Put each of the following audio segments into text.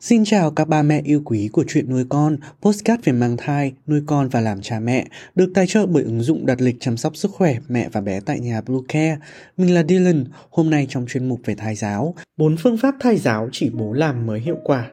Xin chào các ba mẹ yêu quý của chuyện nuôi con, postcard về mang thai, nuôi con và làm cha mẹ, được tài trợ bởi ứng dụng đặt lịch chăm sóc sức khỏe mẹ và bé tại nhà Bluecare. Mình là Dylan, hôm nay trong chuyên mục về thai giáo, bốn phương pháp thai giáo chỉ bố làm mới hiệu quả.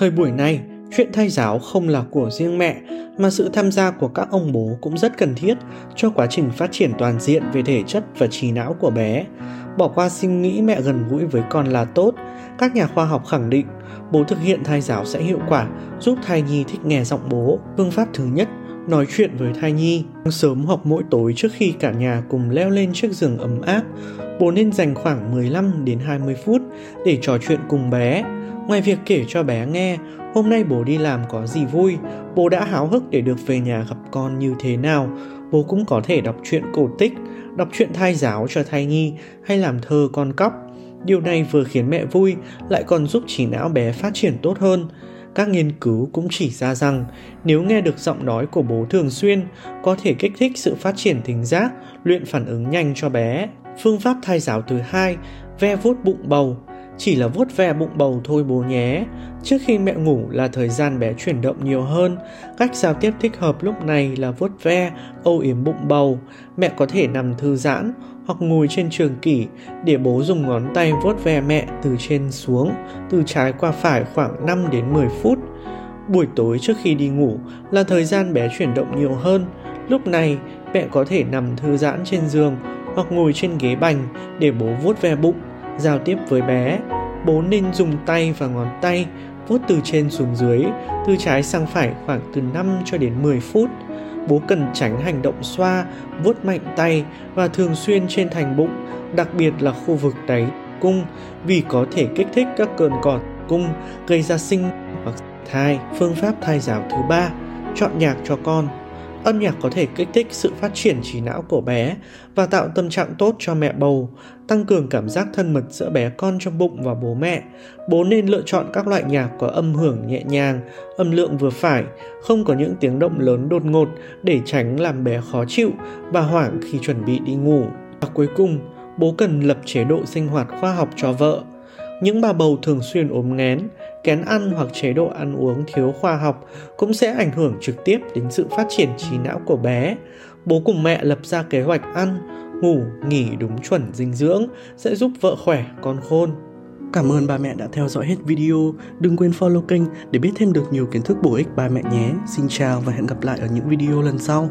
Thời buổi này, chuyện thay giáo không là của riêng mẹ mà sự tham gia của các ông bố cũng rất cần thiết cho quá trình phát triển toàn diện về thể chất và trí não của bé. Bỏ qua suy nghĩ mẹ gần gũi với con là tốt, các nhà khoa học khẳng định bố thực hiện thai giáo sẽ hiệu quả, giúp thai nhi thích nghe giọng bố. Phương pháp thứ nhất, nói chuyện với thai nhi. Sớm hoặc mỗi tối trước khi cả nhà cùng leo lên chiếc giường ấm áp, bố nên dành khoảng 15 đến 20 phút để trò chuyện cùng bé Ngoài việc kể cho bé nghe, hôm nay bố đi làm có gì vui, bố đã háo hức để được về nhà gặp con như thế nào, bố cũng có thể đọc truyện cổ tích, đọc truyện thai giáo cho thai nhi hay làm thơ con cóc. Điều này vừa khiến mẹ vui, lại còn giúp trí não bé phát triển tốt hơn. Các nghiên cứu cũng chỉ ra rằng nếu nghe được giọng nói của bố thường xuyên, có thể kích thích sự phát triển thính giác, luyện phản ứng nhanh cho bé. Phương pháp thai giáo thứ hai, ve vuốt bụng bầu chỉ là vuốt ve bụng bầu thôi bố nhé. Trước khi mẹ ngủ là thời gian bé chuyển động nhiều hơn. Cách giao tiếp thích hợp lúc này là vuốt ve, âu yếm bụng bầu. Mẹ có thể nằm thư giãn hoặc ngồi trên trường kỷ để bố dùng ngón tay vuốt ve mẹ từ trên xuống, từ trái qua phải khoảng 5 đến 10 phút. Buổi tối trước khi đi ngủ là thời gian bé chuyển động nhiều hơn. Lúc này, mẹ có thể nằm thư giãn trên giường hoặc ngồi trên ghế bành để bố vuốt ve bụng giao tiếp với bé. Bố nên dùng tay và ngón tay vuốt từ trên xuống dưới, từ trái sang phải khoảng từ 5 cho đến 10 phút. Bố cần tránh hành động xoa, vuốt mạnh tay và thường xuyên trên thành bụng, đặc biệt là khu vực đáy cung, vì có thể kích thích các cơn cọt cung gây ra sinh hoặc thai. Phương pháp thai giáo thứ ba, chọn nhạc cho con. Âm nhạc có thể kích thích sự phát triển trí não của bé và tạo tâm trạng tốt cho mẹ bầu, tăng cường cảm giác thân mật giữa bé con trong bụng và bố mẹ. Bố nên lựa chọn các loại nhạc có âm hưởng nhẹ nhàng, âm lượng vừa phải, không có những tiếng động lớn đột ngột để tránh làm bé khó chịu và hoảng khi chuẩn bị đi ngủ. Và cuối cùng, bố cần lập chế độ sinh hoạt khoa học cho vợ. Những bà bầu thường xuyên ốm nghén, kén ăn hoặc chế độ ăn uống thiếu khoa học cũng sẽ ảnh hưởng trực tiếp đến sự phát triển trí não của bé. Bố cùng mẹ lập ra kế hoạch ăn, ngủ, nghỉ đúng chuẩn dinh dưỡng sẽ giúp vợ khỏe, con khôn. Cảm ơn ba mẹ đã theo dõi hết video. Đừng quên follow kênh để biết thêm được nhiều kiến thức bổ ích ba mẹ nhé. Xin chào và hẹn gặp lại ở những video lần sau.